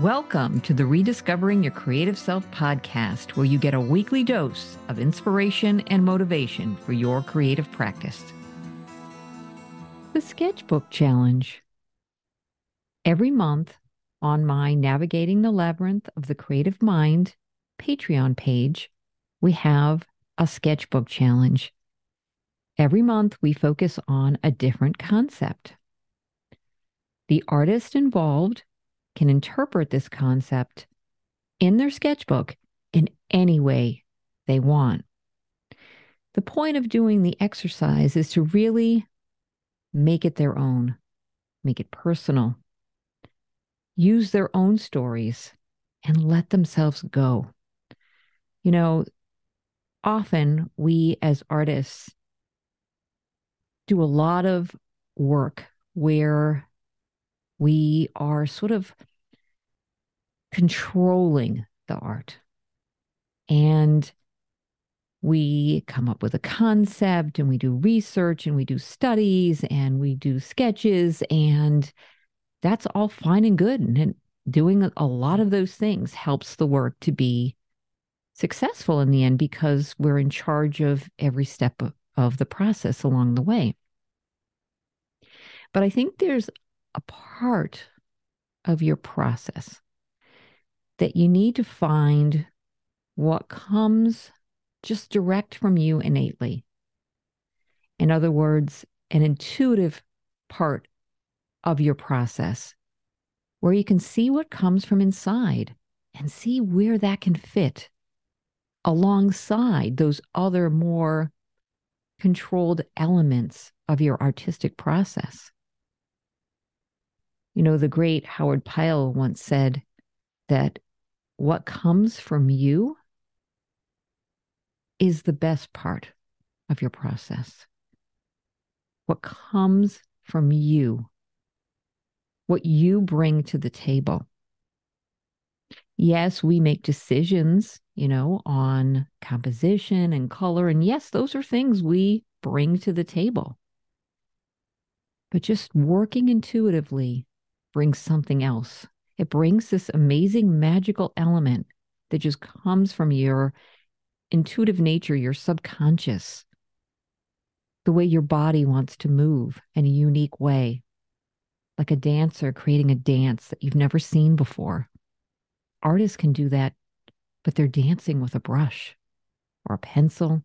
Welcome to the Rediscovering Your Creative Self podcast, where you get a weekly dose of inspiration and motivation for your creative practice. The Sketchbook Challenge. Every month on my Navigating the Labyrinth of the Creative Mind Patreon page, we have a sketchbook challenge. Every month, we focus on a different concept. The artist involved can interpret this concept in their sketchbook in any way they want. The point of doing the exercise is to really make it their own, make it personal, use their own stories, and let themselves go. You know, often we as artists do a lot of work where we are sort of controlling the art. And we come up with a concept and we do research and we do studies and we do sketches and that's all fine and good and doing a lot of those things helps the work to be successful in the end because we're in charge of every step of, the process along the way but i think there's a part of your process that you need to find what comes just direct from you innately. In other words, an intuitive part of your process where you can see what comes from inside and see where that can fit alongside those other more controlled elements of your artistic process. You know, the great Howard Pyle once said that what comes from you is the best part of your process. What comes from you, what you bring to the table. Yes, we make decisions, you know, on composition and color. And yes, those are things we bring to the table. But just working intuitively brings something else it brings this amazing magical element that just comes from your intuitive nature, your subconscious, the way your body wants to move in a unique way, like a dancer creating a dance that you've never seen before. Artists can do that, but they're dancing with a brush or a pencil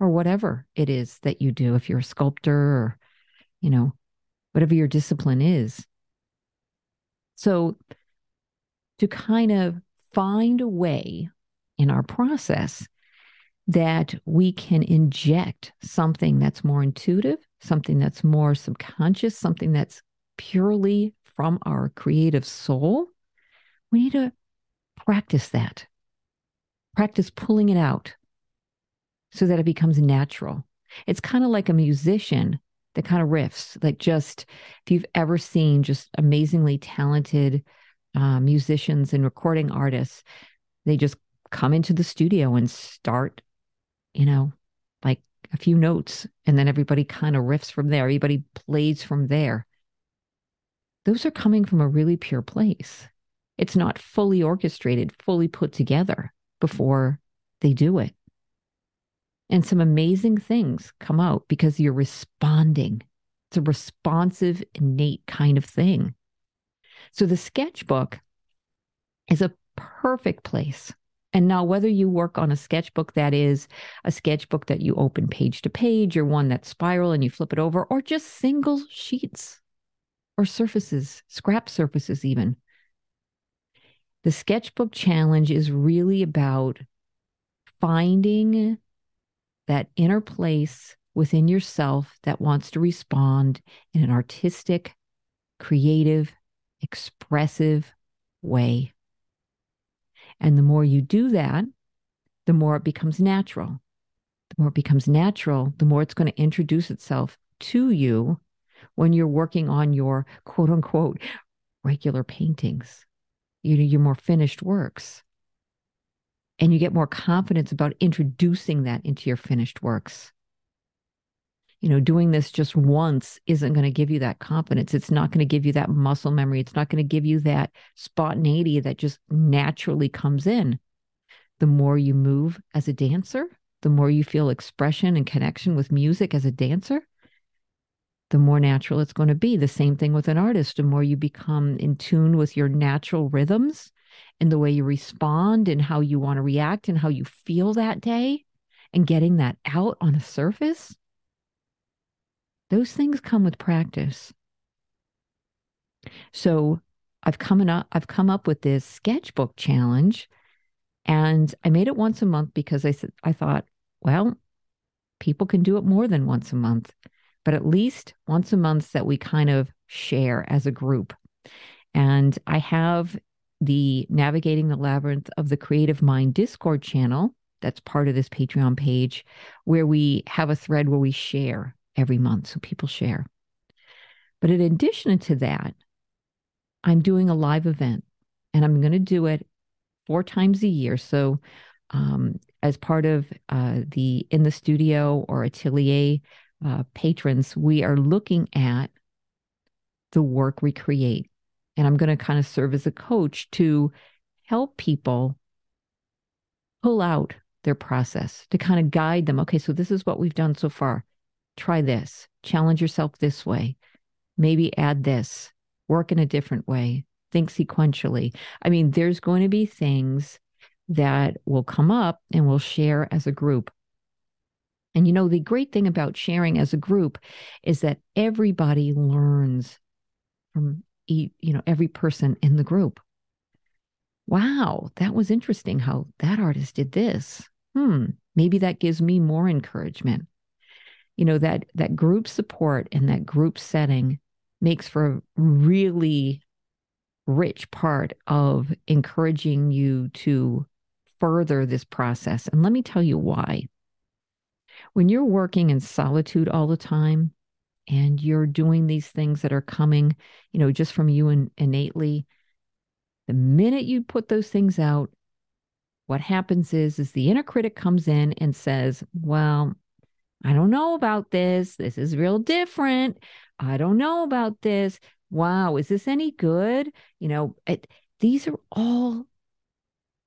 or whatever it is that you do. If you're a sculptor or, you know, whatever your discipline is, so, to kind of find a way in our process that we can inject something that's more intuitive, something that's more subconscious, something that's purely from our creative soul, we need to practice that. Practice pulling it out so that it becomes natural. It's kind of like a musician the kind of riffs like just if you've ever seen just amazingly talented uh, musicians and recording artists they just come into the studio and start you know like a few notes and then everybody kind of riffs from there everybody plays from there. Those are coming from a really pure place. It's not fully orchestrated fully put together before they do it and some amazing things come out because you're responding. It's a responsive, innate kind of thing. So the sketchbook is a perfect place. And now, whether you work on a sketchbook that is a sketchbook that you open page to page, or one that's spiral and you flip it over, or just single sheets or surfaces, scrap surfaces, even. The sketchbook challenge is really about finding that inner place within yourself that wants to respond in an artistic, creative, expressive way. And the more you do that, the more it becomes natural. The more it becomes natural, the more it's going to introduce itself to you when you're working on your quote unquote regular paintings, you know, your more finished works and you get more confidence about introducing that into your finished works. you know, doing this just once isn't going to give you that confidence. It's not going to give you that muscle memory. It's not going to give you that spontaneity that just naturally comes in. The more you move as a dancer, the more you feel expression and connection with music as a dancer, the more natural it's going to be. The same thing with an artist. The more you become in tune with your natural rhythms and the way you respond and how you want to react and how you feel that day and getting that out on the surface, those things come with practice. So I've come up I've come up with this sketchbook challenge and I made it once a month because I said I thought, well, people can do it more than once a month, but at least once a month that we kind of share as a group. And I have the Navigating the Labyrinth of the Creative Mind Discord channel that's part of this Patreon page where we have a thread where we share every month. So people share. But in addition to that, I'm doing a live event and I'm going to do it four times a year. So, um, as part of uh, the in the studio or atelier uh, patrons, we are looking at the work we create. And I'm going to kind of serve as a coach to help people pull out their process, to kind of guide them. Okay, so this is what we've done so far try this, challenge yourself this way, maybe add this, work in a different way, think sequentially. I mean, there's going to be things that will come up and we'll share as a group. And you know, the great thing about sharing as a group is that everybody learns from you know every person in the group. Wow, that was interesting how that artist did this. Hmm, maybe that gives me more encouragement you know that that group support and that group setting makes for a really rich part of encouraging you to further this process and let me tell you why when you're working in solitude all the time and you're doing these things that are coming you know just from you and innately the minute you put those things out what happens is is the inner critic comes in and says well I don't know about this. This is real different. I don't know about this. Wow, is this any good? You know, it, these are all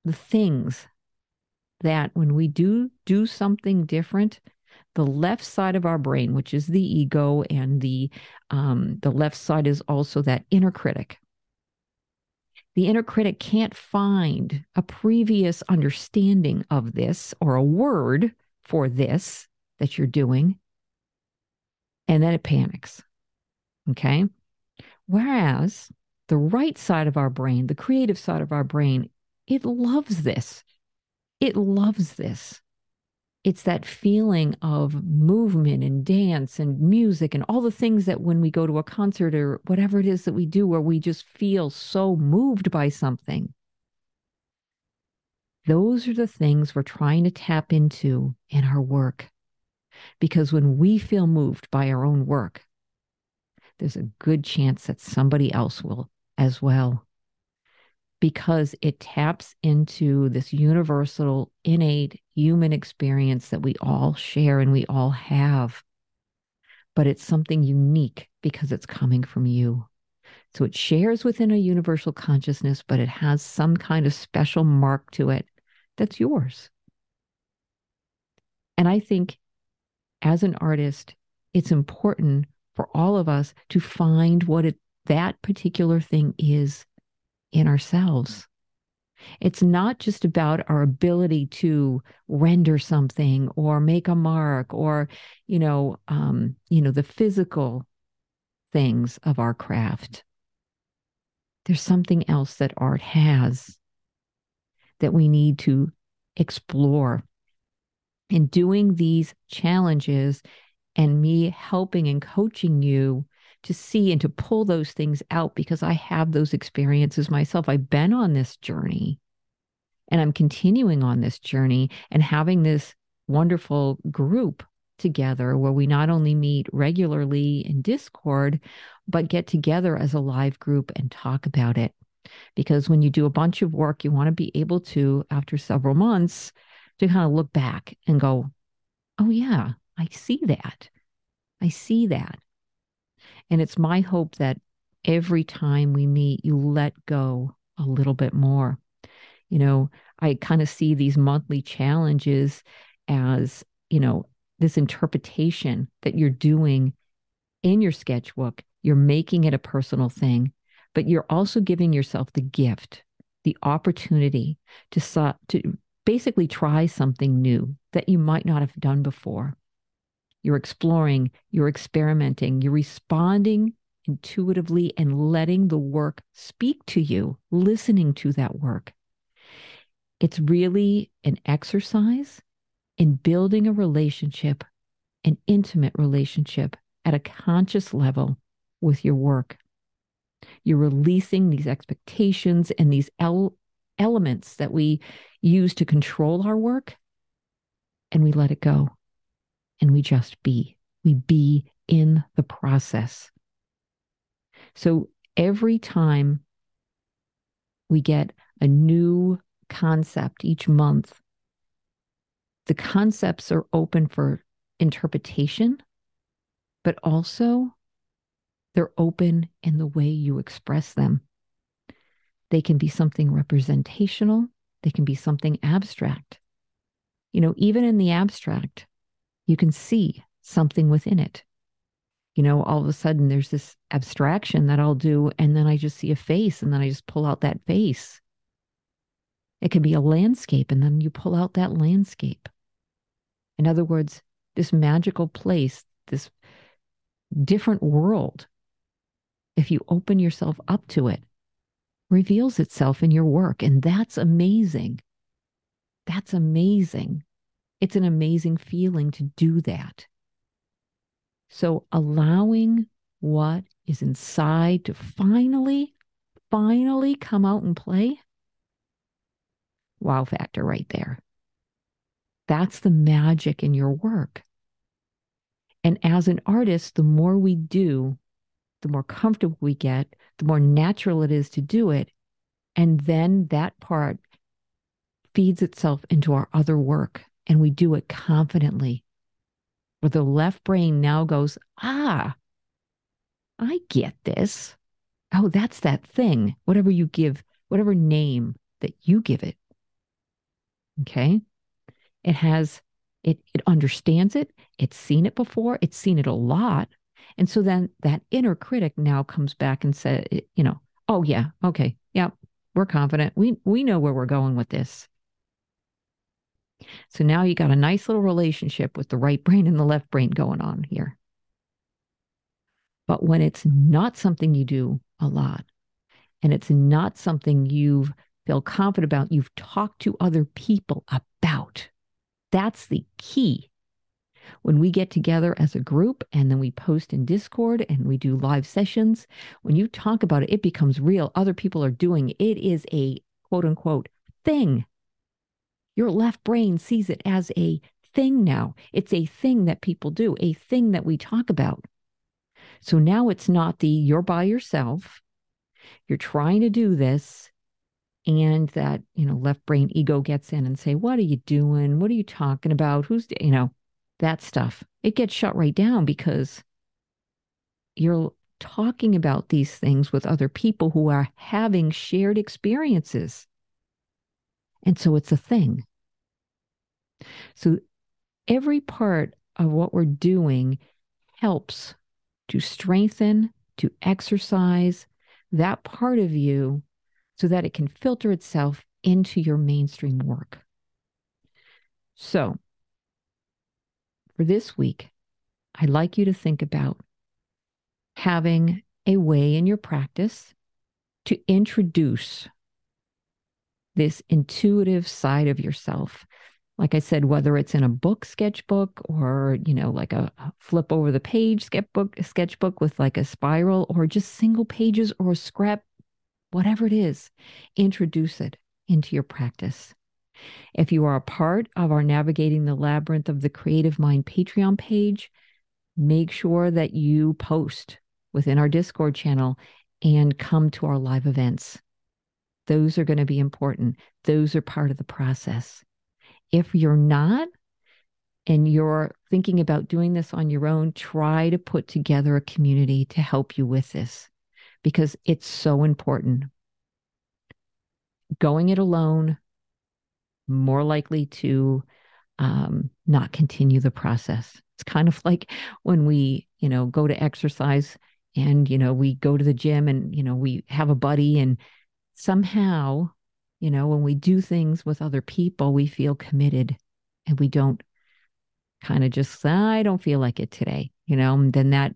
the things that when we do do something different, the left side of our brain, which is the ego, and the um, the left side is also that inner critic. The inner critic can't find a previous understanding of this or a word for this that you're doing, and then it panics. Okay. Whereas the right side of our brain, the creative side of our brain, it loves this. It loves this. It's that feeling of movement and dance and music and all the things that when we go to a concert or whatever it is that we do, where we just feel so moved by something. Those are the things we're trying to tap into in our work. Because when we feel moved by our own work, there's a good chance that somebody else will as well. Because it taps into this universal, innate human experience that we all share and we all have. But it's something unique because it's coming from you. So it shares within a universal consciousness, but it has some kind of special mark to it that's yours. And I think as an artist, it's important for all of us to find what it, that particular thing is in ourselves. It's not just about our ability to render something or make a mark or, you know, um, you know, the physical things of our craft. There's something else that art has that we need to explore in doing these challenges and me helping and coaching you to see and to pull those things out because I have those experiences myself. I've been on this journey and I'm continuing on this journey and having this wonderful group together where we not only meet regularly in Discord, but get together as a live group and talk about it. Because when you do a bunch of work, you want to be able to, after several months, to kind of look back and go, oh, yeah, I see that. I see that. And it's my hope that every time we meet, you let go a little bit more. You know, I kind of see these monthly challenges as, you know, this interpretation that you're doing in your sketchbook. You're making it a personal thing, but you're also giving yourself the gift, the opportunity to, to basically try something new that you might not have done before. You're exploring, you're experimenting, you're responding intuitively and letting the work speak to you, listening to that work. It's really an exercise in building a relationship, an intimate relationship at a conscious level with your work. You're releasing these expectations and these el- elements that we use to control our work, and we let it go. And we just be. We be in the process. So every time we get a new concept each month, the concepts are open for interpretation, but also they're open in the way you express them. They can be something representational, they can be something abstract. You know, even in the abstract, you can see something within it. You know, all of a sudden there's this abstraction that I'll do, and then I just see a face, and then I just pull out that face. It could be a landscape, and then you pull out that landscape. In other words, this magical place, this different world, if you open yourself up to it, reveals itself in your work. And that's amazing. That's amazing. It's an amazing feeling to do that. So allowing what is inside to finally, finally come out and play. Wow factor right there. That's the magic in your work. And as an artist, the more we do, the more comfortable we get, the more natural it is to do it. And then that part feeds itself into our other work and we do it confidently. Where the left brain now goes, ah, I get this. Oh, that's that thing, whatever you give, whatever name that you give it. Okay. It has, it, it understands it. It's seen it before. It's seen it a lot. And so then that inner critic now comes back and says, you know, oh yeah, okay, yeah, we're confident. We we know where we're going with this. So now you got a nice little relationship with the right brain and the left brain going on here. But when it's not something you do a lot, and it's not something you feel confident about, you've talked to other people about. That's the key when we get together as a group and then we post in Discord and we do live sessions, when you talk about it, it becomes real. Other people are doing it. It is a quote unquote thing. Your left brain sees it as a thing now. It's a thing that people do, a thing that we talk about. So now it's not the you're by yourself, you're trying to do this, and that, you know, left brain ego gets in and say, What are you doing? What are you talking about? Who's, you know, that stuff. It gets shut right down because you're talking about these things with other people who are having shared experiences. And so it's a thing. So every part of what we're doing helps to strengthen, to exercise that part of you so that it can filter itself into your mainstream work. So, for this week, I'd like you to think about having a way in your practice to introduce this intuitive side of yourself. Like I said, whether it's in a book sketchbook or, you know, like a flip over the page sketchbook, sketchbook with like a spiral or just single pages or a scrap, whatever it is, introduce it into your practice. If you are a part of our Navigating the Labyrinth of the Creative Mind Patreon page, make sure that you post within our Discord channel and come to our live events. Those are going to be important. Those are part of the process. If you're not, and you're thinking about doing this on your own, try to put together a community to help you with this because it's so important. Going it alone, more likely to um, not continue the process. It's kind of like when we, you know, go to exercise and, you know, we go to the gym and, you know, we have a buddy and somehow, you know, when we do things with other people, we feel committed and we don't kind of just, I don't feel like it today, you know, and then that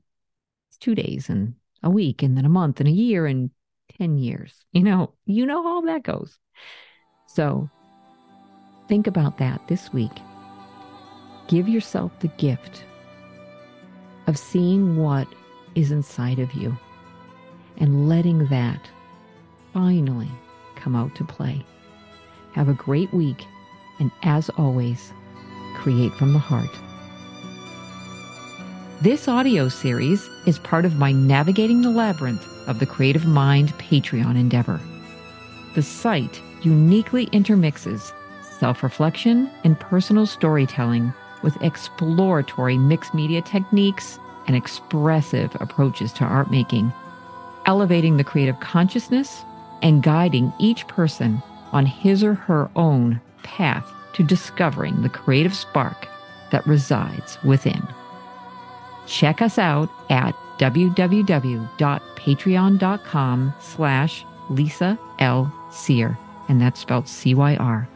two days and a week and then a month and a year and 10 years, you know, you know how that goes. So think about that this week. Give yourself the gift of seeing what is inside of you and letting that finally come out to play. Have a great week, and as always, create from the heart. This audio series is part of my Navigating the Labyrinth of the Creative Mind Patreon endeavor. The site uniquely intermixes self reflection and personal storytelling with exploratory mixed media techniques and expressive approaches to art making, elevating the creative consciousness and guiding each person on his or her own path to discovering the creative spark that resides within. Check us out at www.patreon.com slash Lisa L. Cyr, and that's spelled C-Y-R.